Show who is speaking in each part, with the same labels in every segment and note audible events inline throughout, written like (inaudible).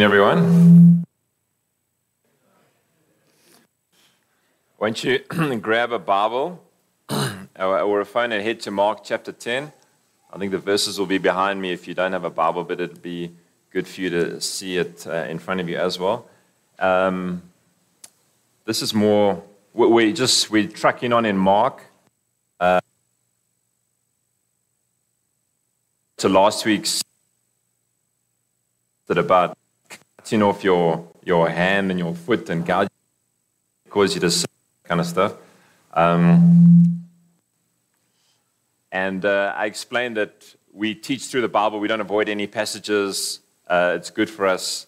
Speaker 1: morning, everyone. Won't you (clears throat) grab a Bible (clears throat) or a phone and head to Mark chapter 10? I think the verses will be behind me if you don't have a Bible, but it'd be good for you to see it uh, in front of you as well. Um, this is more, we just, we're tracking on in Mark. Uh, to last week's that about cutting off your, your hand and your foot and gouging cause you to kind of stuff. Um, and uh, I explained that we teach through the Bible. We don't avoid any passages. Uh, it's good for us.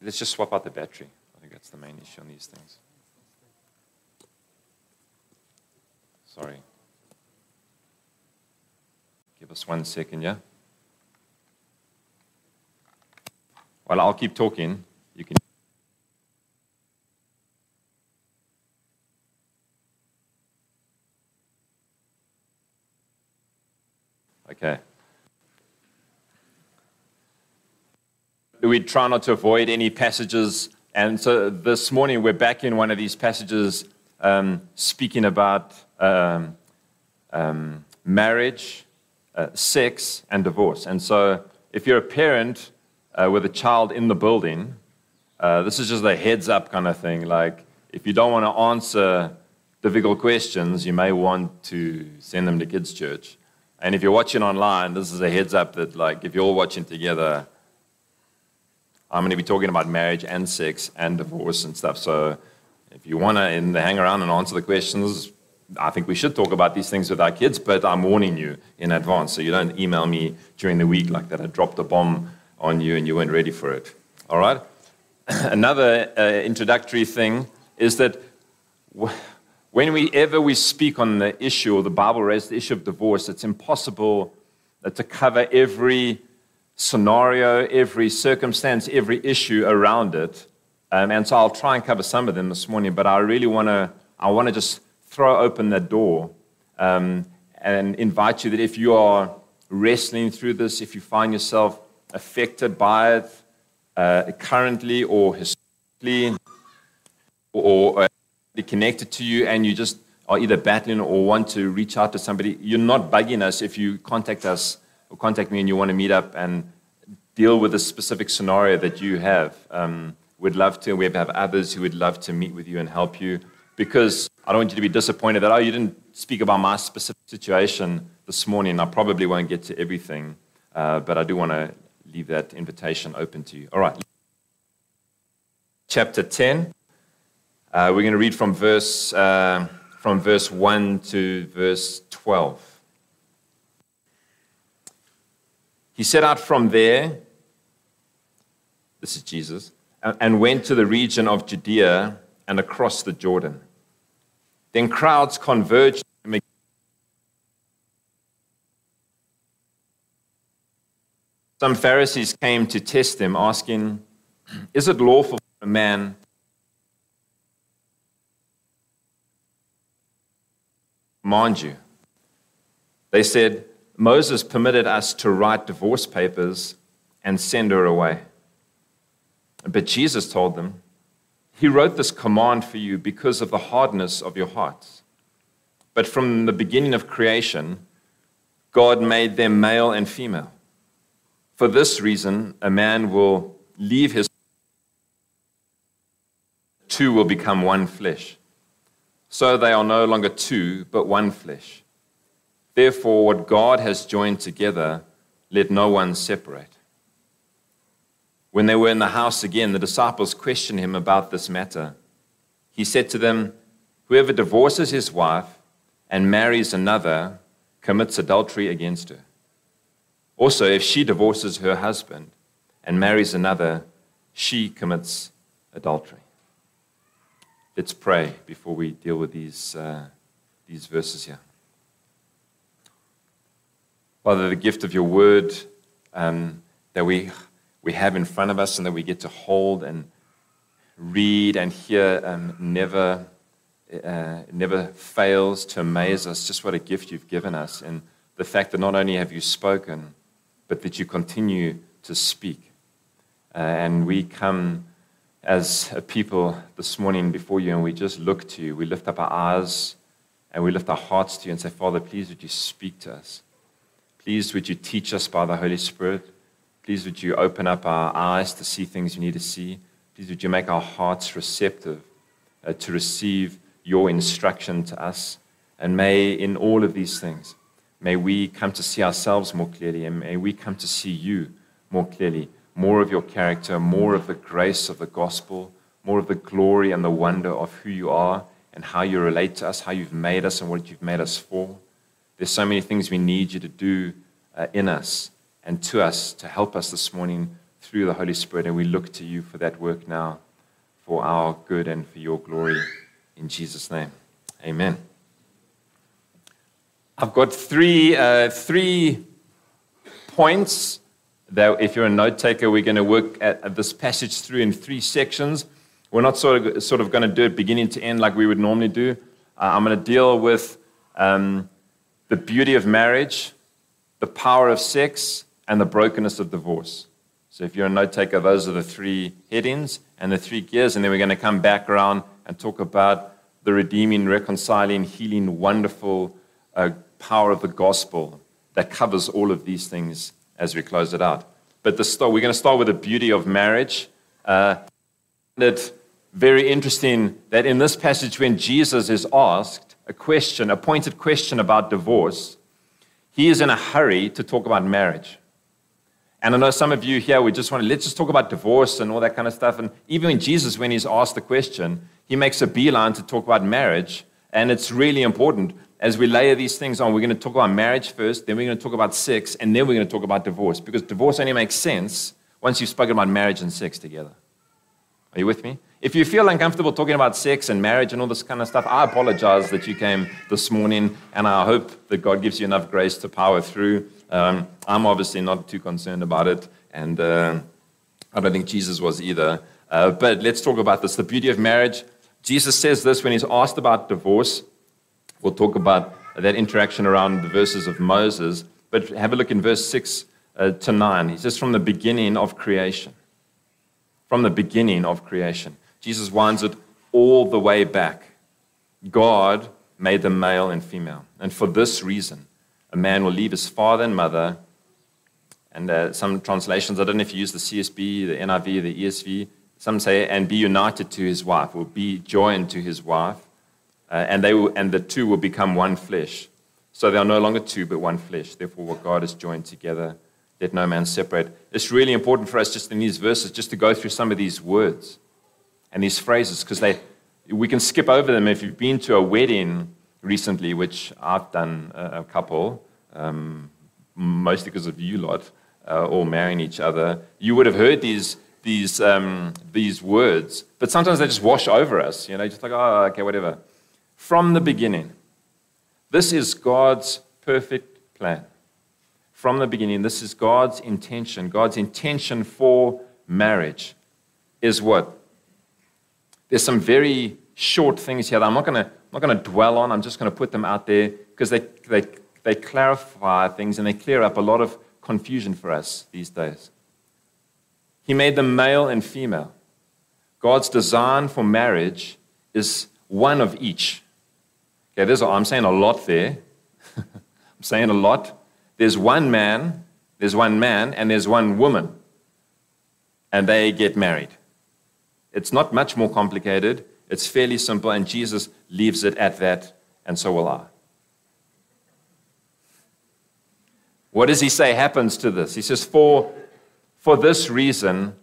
Speaker 1: Let's just swap out the battery. I think that's the main issue on these things. Sorry. Give us one second, yeah? Well, I'll keep talking. You can. Okay. We try not to avoid any passages. And so this morning we're back in one of these passages um, speaking about um, um, marriage, uh, sex, and divorce. And so if you're a parent, uh, with a child in the building, uh, this is just a heads up kind of thing. Like, if you don't want to answer difficult questions, you may want to send them to kids' church. And if you're watching online, this is a heads up that, like, if you're all watching together, I'm going to be talking about marriage and sex and divorce and stuff. So if you want to hang around and answer the questions, I think we should talk about these things with our kids, but I'm warning you in advance so you don't email me during the week like that I dropped a bomb on you and you weren't ready for it. All right? (clears throat) Another uh, introductory thing is that when we ever we speak on the issue, or the Bible raises the issue of divorce, it's impossible uh, to cover every scenario, every circumstance, every issue around it. Um, and so I'll try and cover some of them this morning, but I really want to I want to just throw open that door um, and invite you that if you are wrestling through this, if you find yourself affected by it uh, currently or historically or, or uh, connected to you and you just are either battling or want to reach out to somebody, you're not bugging us if you contact us or contact me and you want to meet up and deal with a specific scenario that you have. Um, we'd love to. We have others who would love to meet with you and help you because I don't want you to be disappointed that, oh, you didn't speak about my specific situation this morning. I probably won't get to everything, uh, but I do want to leave that invitation open to you. All right. Chapter 10. Uh, we're going to read from verse, uh, from verse 1 to verse 12. He set out from there, this is Jesus, and went to the region of Judea and across the Jordan. Then crowds converged Some Pharisees came to test him, asking, Is it lawful for a man to command you? They said, Moses permitted us to write divorce papers and send her away. But Jesus told them, He wrote this command for you because of the hardness of your hearts. But from the beginning of creation, God made them male and female. For this reason, a man will leave his two will become one flesh. So they are no longer two, but one flesh. Therefore, what God has joined together, let no one separate. When they were in the house again, the disciples questioned him about this matter. He said to them, Whoever divorces his wife and marries another commits adultery against her. Also, if she divorces her husband and marries another, she commits adultery. Let's pray before we deal with these, uh, these verses here. Father, the gift of your word um, that we, we have in front of us and that we get to hold and read and hear um, never, uh, never fails to amaze us. Just what a gift you've given us. And the fact that not only have you spoken, but that you continue to speak. Uh, and we come as a people this morning before you and we just look to you. We lift up our eyes and we lift our hearts to you and say, Father, please would you speak to us? Please would you teach us by the Holy Spirit? Please would you open up our eyes to see things you need to see? Please would you make our hearts receptive uh, to receive your instruction to us? And may in all of these things, may we come to see ourselves more clearly and may we come to see you more clearly more of your character, more of the grace of the gospel, more of the glory and the wonder of who you are and how you relate to us, how you've made us and what you've made us for. There's so many things we need you to do uh, in us and to us to help us this morning through the Holy Spirit. And we look to you for that work now, for our good and for your glory. In Jesus' name, amen. I've got three, uh, three points that if you're a note taker, we're going to work at, at, this passage through in three sections. We're not sort of, sort of going to do it beginning to end like we would normally do. Uh, I'm going to deal with um, the beauty of marriage, the power of sex, and the brokenness of divorce. So if you're a note taker, those are the three headings and the three gears. And then we're going to come back around and talk about the redeeming, reconciling, healing, wonderful uh, power of the gospel that covers all of these things as we close it out. But start, we're going to start with the beauty of marriage. Uh, it's very interesting that in this passage, when Jesus is asked a question, a pointed question about divorce, he is in a hurry to talk about marriage. And I know some of you here, we just want to, let's just talk about divorce and all that kind of stuff. And even when Jesus, when he's asked the question, he makes a beeline to talk about marriage. And it's really important as we layer these things on, we're going to talk about marriage first, then we're going to talk about sex, and then we're going to talk about divorce. Because divorce only makes sense once you've spoken about marriage and sex together. Are you with me? If you feel uncomfortable talking about sex and marriage and all this kind of stuff, I apologize that you came this morning, and I hope that God gives you enough grace to power through. Um, I'm obviously not too concerned about it, and uh, I don't think Jesus was either. Uh, but let's talk about this the beauty of marriage. Jesus says this when he's asked about divorce. We'll talk about that interaction around the verses of Moses, but have a look in verse 6 uh, to 9. He says, From the beginning of creation. From the beginning of creation. Jesus winds it all the way back. God made them male and female. And for this reason, a man will leave his father and mother. And uh, some translations, I don't know if you use the CSB, the NIV, the ESV, some say, and be united to his wife, or be joined to his wife uh, and, they will, and the two will become one flesh. So they are no longer two, but one flesh. Therefore, what God has joined together, let no man separate. It's really important for us just in these verses just to go through some of these words and these phrases because they we can skip over them if you've been to a wedding recently, which I've done a, couple, um, mostly because of you lot, uh, all marrying each other. You would have heard these these um, these words, but sometimes they just wash over us. You know, just like oh, okay, whatever from the beginning. This is God's perfect plan. From the beginning, this is God's intention. God's intention for marriage is what? There's some very short things here that I'm not going to not going to dwell on. I'm just going to put them out there because they, they, they clarify things and they clear up a lot of confusion for us these days. He made them male and female. God's design for marriage is one of each. Okay, I'm saying a lot there. (laughs) I'm saying a lot. There's one man, there's one man, and there's one woman. And they get married. It's not much more complicated. It's fairly simple, and Jesus leaves it at that, and so will I. What does he say happens to this? He says, For, for this reason,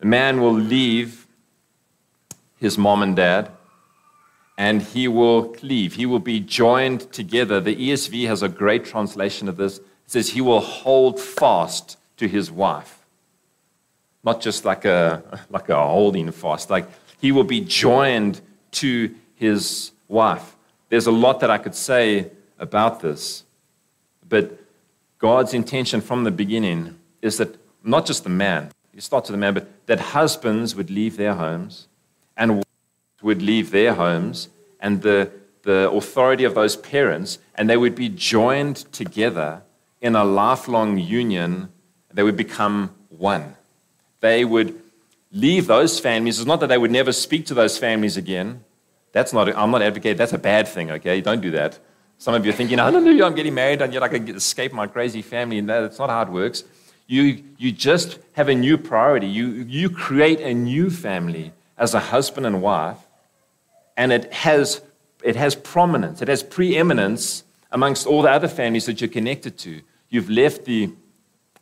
Speaker 1: a man will leave his mom and dad and he will cleave. He will be joined together. The ESV has a great translation of this. It says he will hold fast to his wife. Not just like a, (laughs) like a holding fast, like he will be joined to his wife. There's a lot that I could say about this, but God's intention from the beginning is that not just the man, you start to the man, but that husbands would leave their homes and would leave their homes and the, the authority of those parents, and they would be joined together in a lifelong union. They would become one. they would leave those families. It's not that they would never speak to those families again. That's not, I'm not advocating, that's a bad thing, okay? Don't do that. Some of you are thinking, hallelujah, I'm getting married and yet I can escape my crazy family. And that's not how it works. You, you just have a new priority. You, you create a new family as a husband and wife, and it has, it has prominence, it has preeminence amongst all the other families that you're connected to. You've left the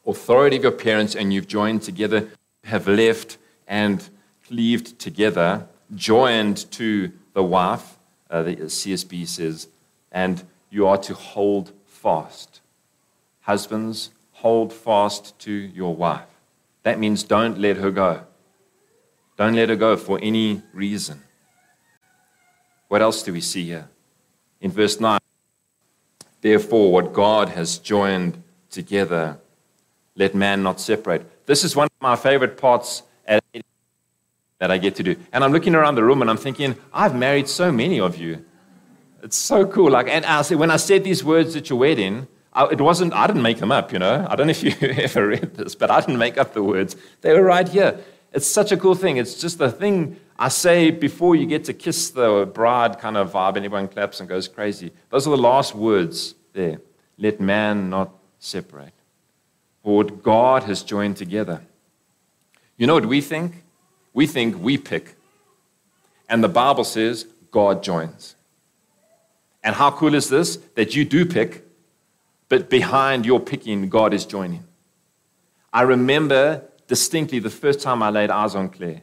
Speaker 1: authority of your parents and you've joined together, have left and cleaved together, joined to the wife, uh, the CSB says, and you are to hold fast. Husbands, hold fast to your wife. That means don't let her go. Don't let her go for any reason. What else do we see here? In verse 9, therefore, what God has joined together, let man not separate. This is one of my favorite parts that I get to do. And I'm looking around the room and I'm thinking, I've married so many of you. It's so cool. Like, and I, when I said these words at your wedding, It wasn't, I didn't make them up, you know. I don't know if you (laughs) ever read this, but I didn't make up the words. They were right here. It's such a cool thing. It's just the thing I say before you get to kiss the bride kind of vibe, everyone claps and goes crazy. Those are the last words there. Let man not separate. For what God has joined together. You know what we think? We think we pick. And the Bible says God joins. And how cool is this? That you do pick, but behind your picking, God is joining. I remember distinctly the first time I laid eyes on Claire.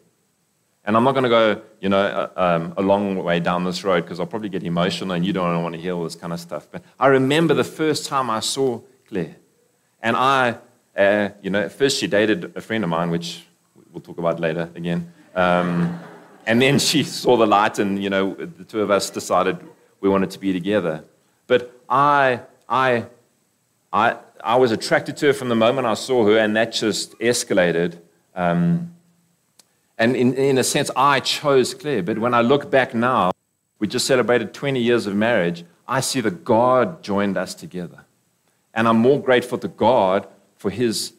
Speaker 1: And I'm not going to go, you know, uh, um, a long way down this road because I'll probably get emotional and you don't want to hear all this kind of stuff. But I remember the first time I saw Claire. And I, uh, you know, first she dated a friend of mine, which we'll talk about later again. Um, and then she saw the light, and, you know, the two of us decided we wanted to be together. But I, I, I, I was attracted to her from the moment I saw her, and that just escalated. Um, and in, in a sense, I chose Claire. But when I look back now, we just celebrated 20 years of marriage. I see that God joined us together. And I'm more grateful to God for his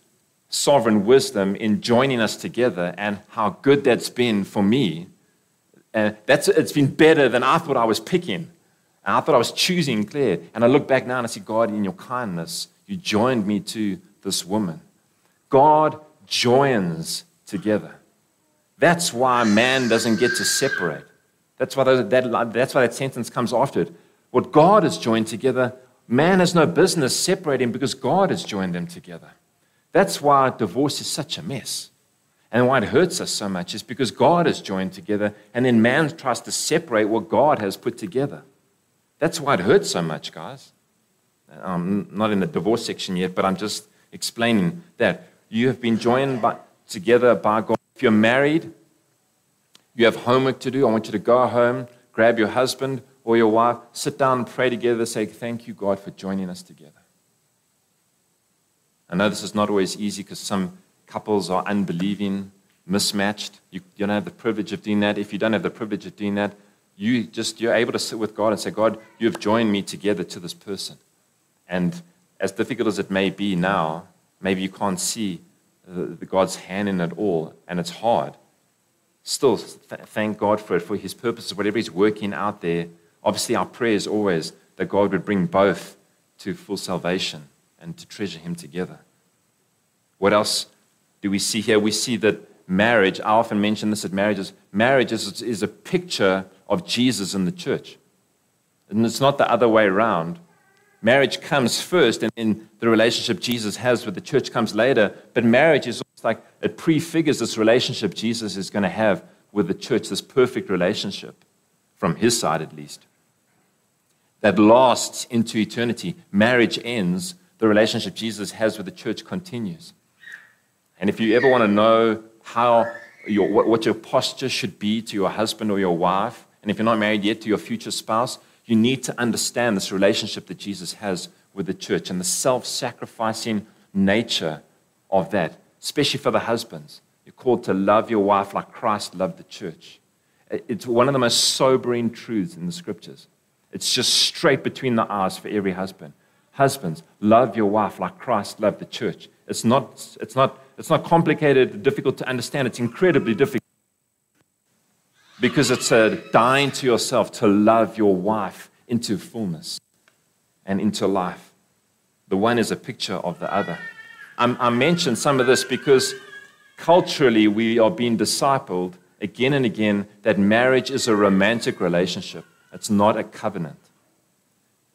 Speaker 1: sovereign wisdom in joining us together and how good that's been for me. And that's, it's been better than I thought I was picking. And I thought I was choosing Claire. And I look back now and I see, God, in your kindness, you joined me to this woman. God joins together. That's why man doesn't get to separate. That's why that, that's why that sentence comes after it. What God has joined together, man has no business separating because God has joined them together. That's why divorce is such a mess. And why it hurts us so much is because God has joined together, and then man tries to separate what God has put together. That's why it hurts so much, guys. I'm not in the divorce section yet, but I'm just explaining that. You have been joined by, together by God. If you're married, you have homework to do. I want you to go home, grab your husband or your wife, sit down and pray together, say, Thank you, God, for joining us together. I know this is not always easy because some couples are unbelieving, mismatched. You, you don't have the privilege of doing that. If you don't have the privilege of doing that, you just you're able to sit with God and say, God, you have joined me together to this person. And as difficult as it may be now, maybe you can't see the, the God's hand in it all, and it's hard. Still, th- thank God for it, for His purposes, whatever He's working out there. Obviously, our prayer is always that God would bring both to full salvation and to treasure Him together. What else do we see here? We see that marriage, I often mention this at marriages, marriage is, is a picture of Jesus in the church. And it's not the other way around. Marriage comes first, and in the relationship Jesus has with the church comes later. But marriage is almost like it prefigures this relationship Jesus is going to have with the church, this perfect relationship, from his side at least, that lasts into eternity. Marriage ends, the relationship Jesus has with the church continues. And if you ever want to know how your, what your posture should be to your husband or your wife, and if you're not married yet, to your future spouse, you need to understand this relationship that Jesus has with the church and the self sacrificing nature of that, especially for the husbands. You're called to love your wife like Christ loved the church. It's one of the most sobering truths in the scriptures. It's just straight between the eyes for every husband. Husbands, love your wife like Christ loved the church. It's not, it's not It's not complicated, difficult to understand. It's incredibly difficult because it's a dying to yourself to love your wife into fullness and into life. The one is a picture of the other. I'm, i mentioned some of this because culturally we are being discipled again and again that marriage is a romantic relationship, it's not a covenant.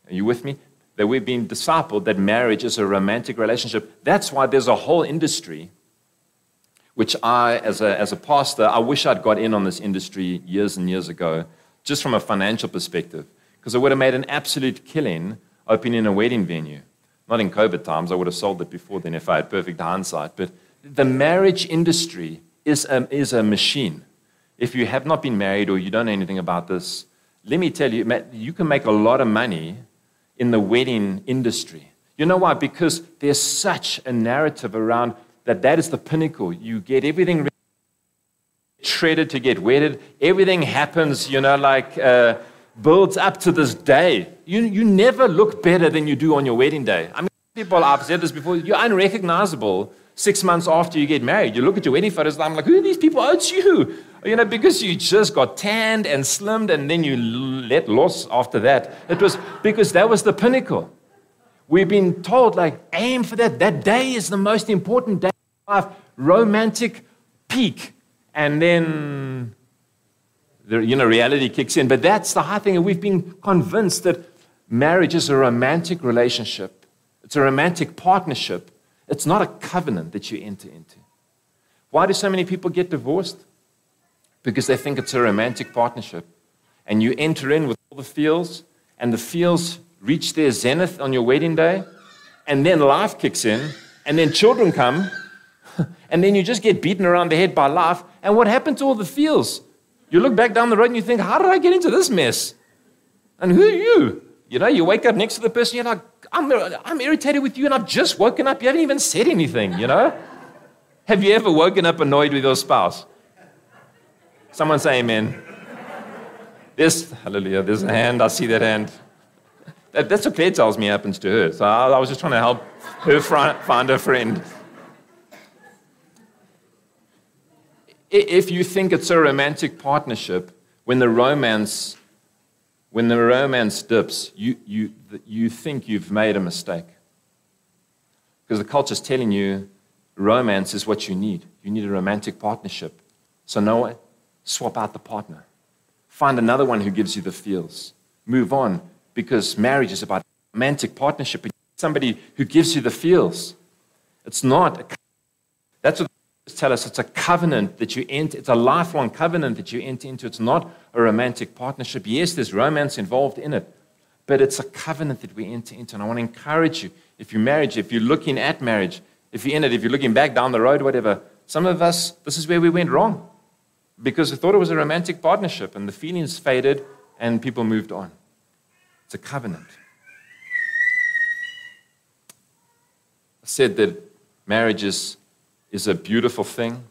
Speaker 1: Are you with me? That we've been discipled that marriage is a romantic relationship. That's why there's a whole industry, which I, as a, as a pastor, I wish I'd got in on this industry years and years ago, just from a financial perspective, because it would have made an absolute killing opening a wedding venue. Not in COVID times, I would have sold it before then if I had perfect hindsight. But the marriage industry is a, is a machine. If you have not been married or you don't know anything about this, let me tell you, you can make a lot of money in the wedding industry. You know why? Because there's such a narrative around that that is the pinnacle. You get everything shredded to get wedded. Everything happens, you know, like uh, builds up to this day. You, you never look better than you do on your wedding day. I mean, people, I've said this before, you're unrecognizable six months after you get married. You look at your wedding photos, and I'm like, who are these people? Oh, it's you. You know, because you just got tanned and slimmed, and then you let loss after that. It was because that was the pinnacle. We've been told, like, aim for that. That day is the most important day life. Romantic peak. And then the, you know, reality kicks in. But that's the hard thing. And we've been convinced that marriage is a romantic relationship, it's a romantic partnership. It's not a covenant that you enter into. Why do so many people get divorced? Because they think it's a romantic partnership. And you enter in with all the feels, and the feels reach their zenith on your wedding day, and then life kicks in, and then children come, (laughs) and then you just get beaten around the head by life. And what happened to all the feels? You look back down the road and you think, how did I get into this mess? And who are you? You know, you wake up next to the person, you're like, I'm, I'm irritated with you and I've just woken up. You haven't even said anything, you know? (laughs) Have you ever woken up annoyed with your spouse? Someone say amen. This, hallelujah, there's a hand. I see that hand. That, that's what Claire tells me happens to her. So I, I was just trying to help her find a friend. If you think it's a romantic partnership, when the romance, when the romance dips, you, you, you think you've made a mistake. Because the culture is telling you romance is what you need. You need a romantic partnership. So, no, swap out the partner. Find another one who gives you the feels. Move on, because marriage is about romantic partnership. Somebody who gives you the feels. It's not. That's what tell us it's a covenant that you enter, it's a lifelong covenant that you enter into. It's not a romantic partnership. Yes, there's romance involved in it, but it's a covenant that we enter into. And I want to encourage you, if you're married, if you're looking at marriage, if you're in it, if you're looking back down the road, whatever, some of us, this is where we went wrong because we thought it was a romantic partnership and the feelings faded and people moved on. It's a covenant. I said that marriage is is a beautiful thing.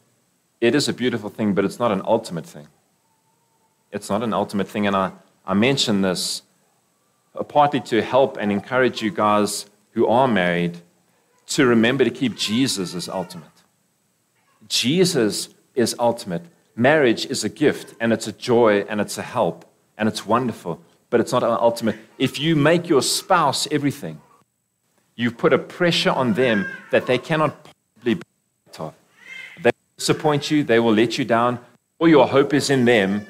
Speaker 1: It is a beautiful thing, but it's not an ultimate thing. It's not an ultimate thing. And I, I mention this partly to help and encourage you guys who are married to remember to keep Jesus as ultimate. Jesus is ultimate. Marriage is a gift, and it's a joy, and it's a help, and it's wonderful, but it's not an ultimate. If you make your spouse everything, you put a pressure on them that they cannot disappoint you, they will let you down. All your hope is in them,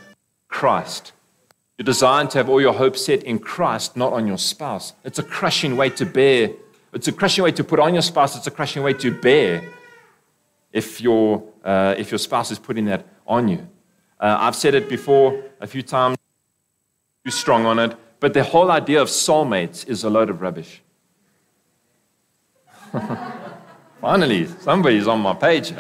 Speaker 1: Christ. You're designed to have all your hope set in Christ, not on your spouse. It's a crushing weight to bear. It's a crushing weight to put on your spouse. It's a crushing weight to bear if your, uh, if your spouse is putting that on you. Uh, I've said it before a few times, too strong on it, but the whole idea of soulmates is a load of rubbish. (laughs) Finally, somebody's on my page.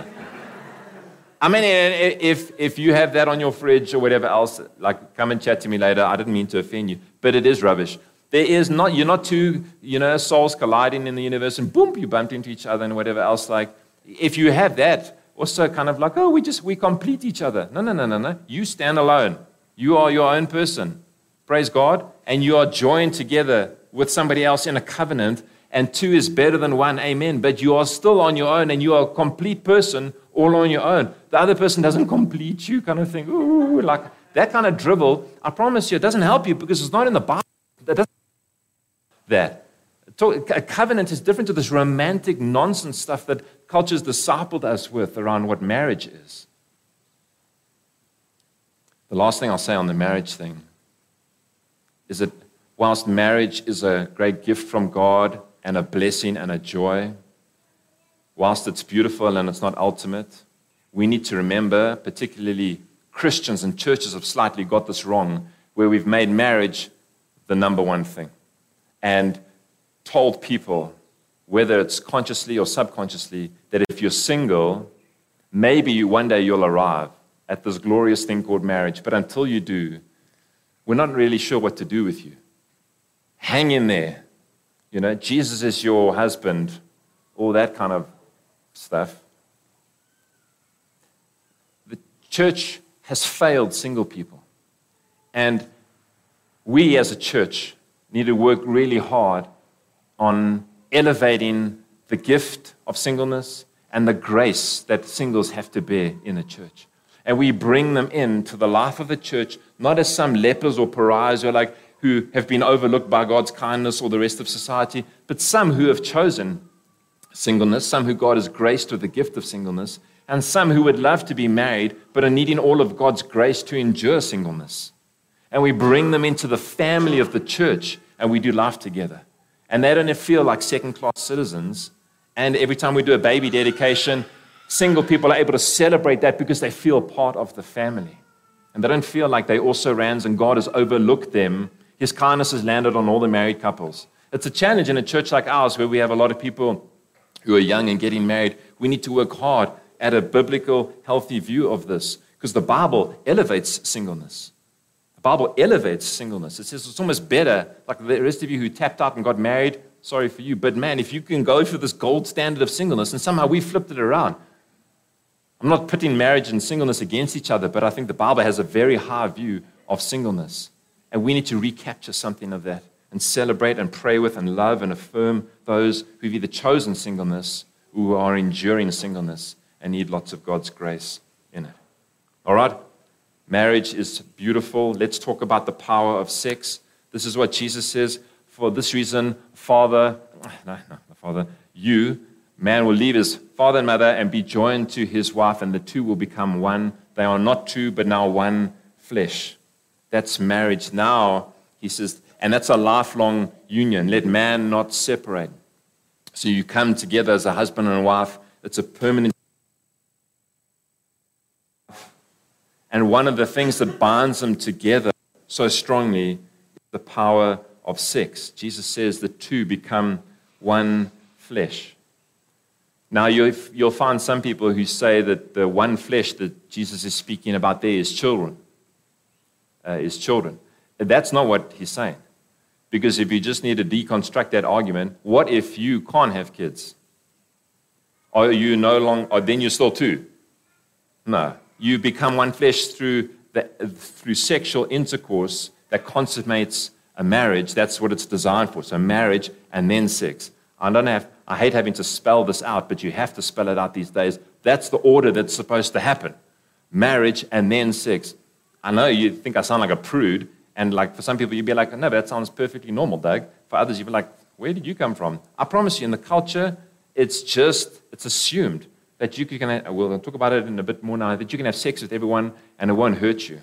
Speaker 1: I mean, eh, eh, if, if you have that on your fridge or whatever else, like come and chat to me later. I didn't mean to offend you, but it is rubbish. There is not, you're not two, you know, souls colliding in the universe and boom, you bumped into each other and whatever else. Like, if you have that, also kind of like, oh, we just, we complete each other. No, no, no, no, no. You stand alone. You are your own person. Praise God. And you are joined together with somebody else in a covenant and two is better than one, amen. But you are still on your own and you are a complete person all on your own. The other person doesn't complete you, kind of thing. Ooh, like that kind of drivel. I promise you, it doesn't help you because it's not in the Bible. That doesn't that. A covenant is different to this romantic nonsense stuff that culture's discipled us with around what marriage is. The last thing I'll say on the marriage thing is that whilst marriage is a great gift from God and a blessing and a joy, whilst it's beautiful and it's not ultimate, we need to remember, particularly Christians and churches have slightly got this wrong, where we've made marriage the number one thing and told people, whether it's consciously or subconsciously, that if you're single, maybe one day you'll arrive at this glorious thing called marriage. But until you do, we're not really sure what to do with you. Hang in there. You know, Jesus is your husband, all that kind of stuff. The church has failed single people. And we as a church need to work really hard on elevating the gift of singleness and the grace that singles have to bear in a church. And we bring them into the life of the church, not as some lepers or pariahs or like who have been overlooked by God's kindness or the rest of society, but some who have chosen singleness, some who God has graced with the gift of singleness, and some who would love to be married but are needing all of God's grace to endure singleness. And we bring them into the family of the church and we do life together. And they don't feel like second class citizens. And every time we do a baby dedication, single people are able to celebrate that because they feel part of the family. And they don't feel like they also rans and God has overlooked them. His kindness has landed on all the married couples. It's a challenge in a church like ours where we have a lot of people who are young and getting married. We need to work hard at a biblical, healthy view of this because the Bible elevates singleness. The Bible elevates singleness. It says it's almost better, like the rest of you who tapped out and got married, sorry for you. But man, if you can go for this gold standard of singleness and somehow we flipped it around, I'm not putting marriage and singleness against each other, but I think the Bible has a very high view of singleness. And we need to recapture something of that and celebrate and pray with and love and affirm those who've either chosen singleness, who are enduring singleness, and need lots of God's grace in it. All right? Marriage is beautiful. Let's talk about the power of sex. This is what Jesus says. For this reason, Father, (sighs) no, no, Father, you, man will leave his father and mother and be joined to his wife, and the two will become one. They are not two, but now one flesh. That's marriage. Now, he says, and that's a lifelong union. Let man not separate. So you come together as a husband and a wife. It's a permanent And one of the things that binds them together so strongly is the power of sex. Jesus says the two become one flesh. Now, you'll find some people who say that the one flesh that Jesus is speaking about there is children. Uh, is children. That's not what he's saying. Because if you just need to deconstruct that argument, what if you can't have kids? Are you no longer, or oh, then you're still two? No you become one flesh through, the, through sexual intercourse that consummates a marriage. That's what it's designed for. So, marriage and then sex. I don't have, I hate having to spell this out, but you have to spell it out these days. That's the order that's supposed to happen marriage and then sex. I know you think I sound like a prude, and like for some people, you'd be like, no, that sounds perfectly normal, Doug. For others, you'd be like, where did you come from? I promise you, in the culture, it's just, it's assumed that you can, uh, we'll talk about it in a bit more now, that you can have sex with everyone and it won't hurt you,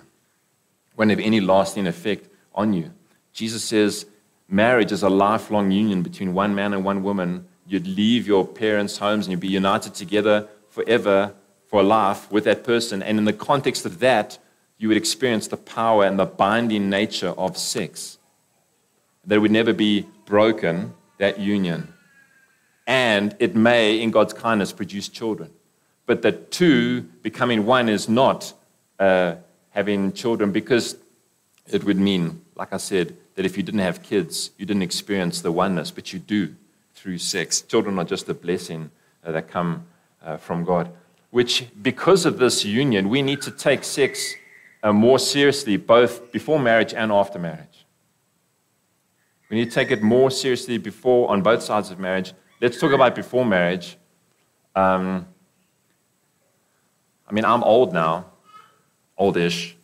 Speaker 1: won't have any lasting effect on you. Jesus says marriage is a lifelong union between one man and one woman. You'd leave your parents' homes and you'd be united together forever for life with that person. And in the context of that, you would experience the power and the binding nature of sex. That would never be broken, that union and it may, in God's kindness, produce children. But the two becoming one is not uh, having children because it would mean, like I said, that if you didn't have kids, you didn't experience the oneness, but you do through sex. Children are just a blessing uh, that come uh, from God. Which, because of this union, we need to take sex uh, more seriously, both before marriage and after marriage. We need to take it more seriously before, on both sides of marriage. Let's talk about before marriage. Um, I mean, I'm old now, oldish,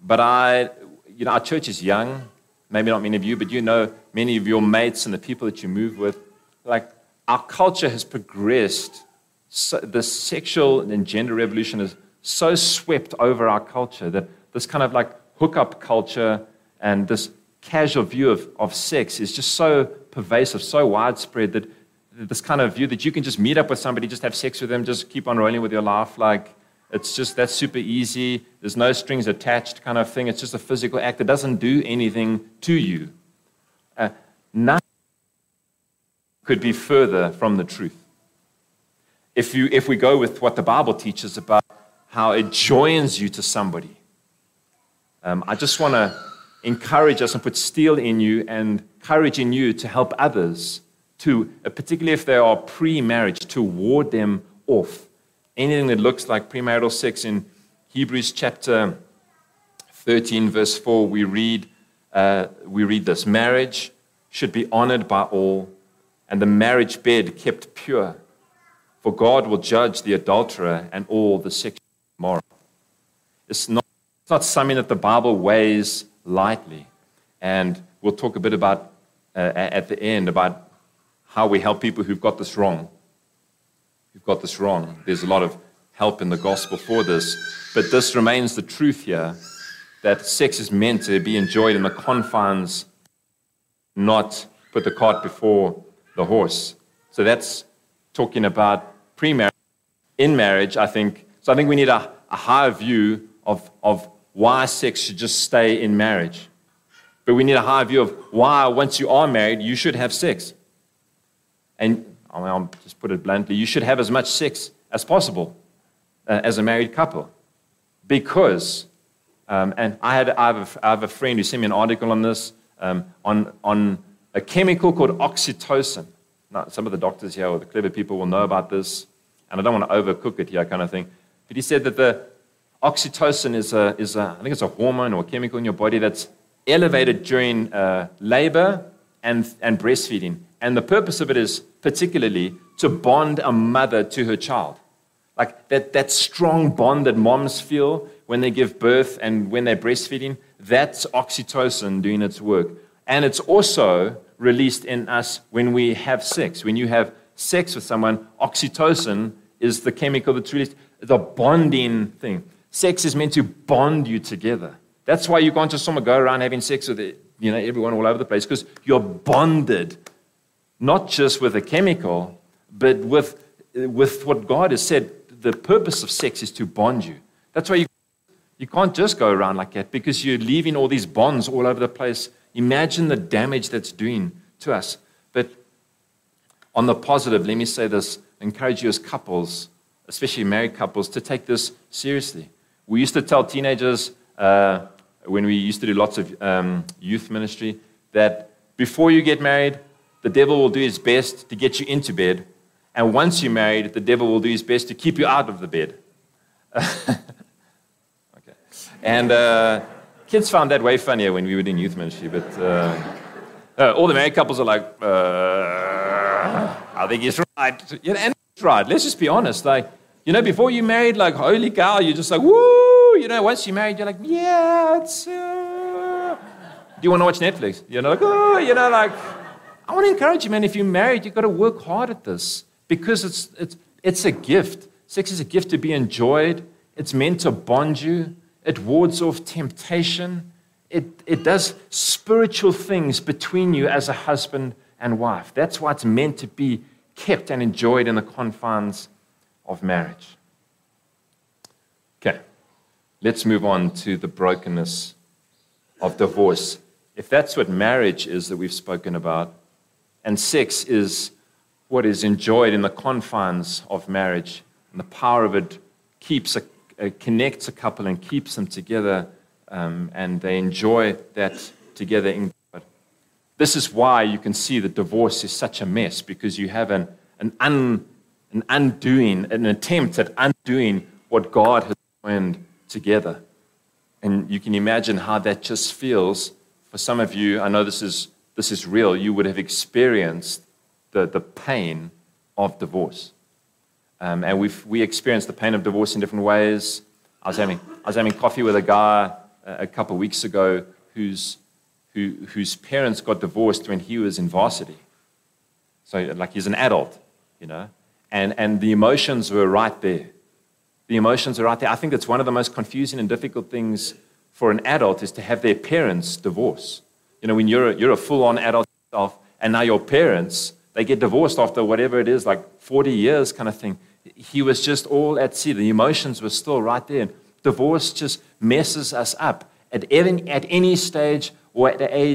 Speaker 1: but I, you know, our church is young. Maybe not many of you, but you know many of your mates and the people that you move with. Like, our culture has progressed. So the sexual and gender revolution has so swept over our culture that this kind of like hookup culture and this casual view of, of sex is just so pervasive, so widespread that this kind of view that you can just meet up with somebody, just have sex with them, just keep on rolling with your life. Like, it's just that's super easy. There's no strings attached kind of thing. It's just a physical act. that doesn't do anything to you. Uh, nothing could be further from the truth. If, you, if we go with what the Bible teaches about how it joins you to somebody, um, I just want to encourage us and put steel in you and courage in you to help others to, uh, particularly if they are pre marriage, to ward them off. Anything that looks like premarital sex in Hebrews chapter 13, verse 4, we read, uh, we read this marriage should be honored by all, and the marriage bed kept pure. For God will judge the adulterer and all the sexual immoral. It's not it's not something that the Bible weighs lightly. And we'll talk a bit about uh, at the end about how we help people who've got this wrong. Who've got this wrong. There's a lot of help in the gospel for this. But this remains the truth here that sex is meant to be enjoyed in the confines, not put the cart before the horse. So that's talking about pre marriage. In marriage, I think, so I think we need a, a higher view of, of why sex should just stay in marriage. But we need a higher view of why, once you are married, you should have sex. And I'll just put it bluntly you should have as much sex as possible uh, as a married couple. Because, um, and I, had, I, have a, I have a friend who sent me an article on this, um, on, on a chemical called oxytocin. Now, some of the doctors here or the clever people will know about this, and I don't want to overcook it here, kind of thing. But he said that the, oxytocin is a, is a, I think it's a hormone or a chemical in your body that's elevated during uh, labor and, and breastfeeding. And the purpose of it is particularly to bond a mother to her child. Like that, that strong bond that moms feel when they give birth and when they're breastfeeding, that's oxytocin doing its work. And it's also released in us when we have sex. When you have sex with someone, oxytocin is the chemical that's released, the bonding thing. Sex is meant to bond you together. That's why you can't just someone go around having sex with you know, everyone all over the place, because you're bonded, not just with a chemical, but with, with what God has said. The purpose of sex is to bond you. That's why you, you can't just go around like that, because you're leaving all these bonds all over the place. Imagine the damage that's doing to us. But on the positive, let me say this encourage you as couples, especially married couples, to take this seriously. We used to tell teenagers uh, when we used to do lots of um, youth ministry that before you get married, the devil will do his best to get you into bed. And once you're married, the devil will do his best to keep you out of the bed. (laughs) okay. And uh, kids found that way funnier when we were doing youth ministry, but uh, uh all the married couples are like, uh, I think he's right. Yeah, and he's right. Let's just be honest. Like, you know, before you married, like, holy cow, you're just like, woo! You know, once you're married, you're like, yeah, it's. Uh... Do you want to watch Netflix? You're like, oh, you know, like, I want to encourage you, man, if you're married, you've got to work hard at this because it's, it's, it's a gift. Sex is a gift to be enjoyed, it's meant to bond you, it wards off temptation, it, it does spiritual things between you as a husband and wife. That's why it's meant to be kept and enjoyed in the confines of marriage. Okay, let's move on to the brokenness of divorce. If that's what marriage is that we've spoken about, and sex is what is enjoyed in the confines of marriage, and the power of it keeps a, uh, connects a couple and keeps them together, um, and they enjoy that together in. This is why you can see that divorce is such a mess because you have an, an un an undoing, an attempt at undoing what God has joined together. And you can imagine how that just feels for some of you. I know this is this is real, you would have experienced the, the pain of divorce. Um, and we've, we experience the pain of divorce in different ways. I was having, I was having coffee with a guy a, couple of weeks ago whose, who, whose parents got divorced when he was in varsity. So, like, he's an adult, you know, and, and the emotions were right there. The emotions are right there. I think it's one of the most confusing and difficult things for an adult is to have their parents divorce. You know, when you're a, you're a full on adult yourself, and now your parents, they get divorced after whatever it is, like 40 years kind of thing. He was just all at sea. The emotions were still right there. Divorce just messes us up at any, at any stage or at the age